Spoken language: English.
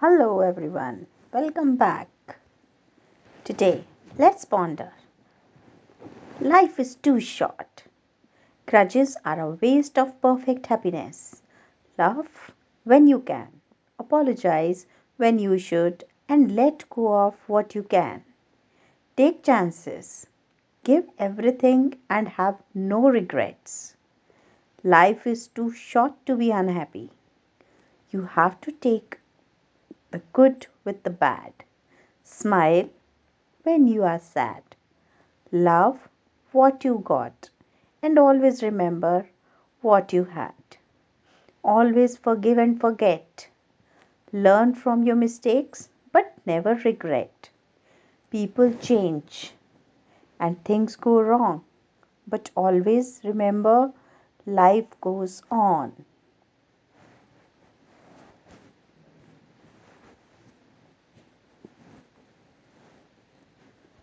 Hello everyone, welcome back. Today, let's ponder. Life is too short. Grudges are a waste of perfect happiness. Love when you can, apologize when you should, and let go of what you can. Take chances, give everything, and have no regrets. Life is too short to be unhappy. You have to take the good with the bad. Smile when you are sad. Love what you got and always remember what you had. Always forgive and forget. Learn from your mistakes but never regret. People change and things go wrong, but always remember life goes on.